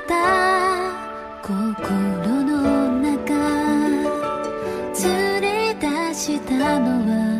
た心の中連れ出したのは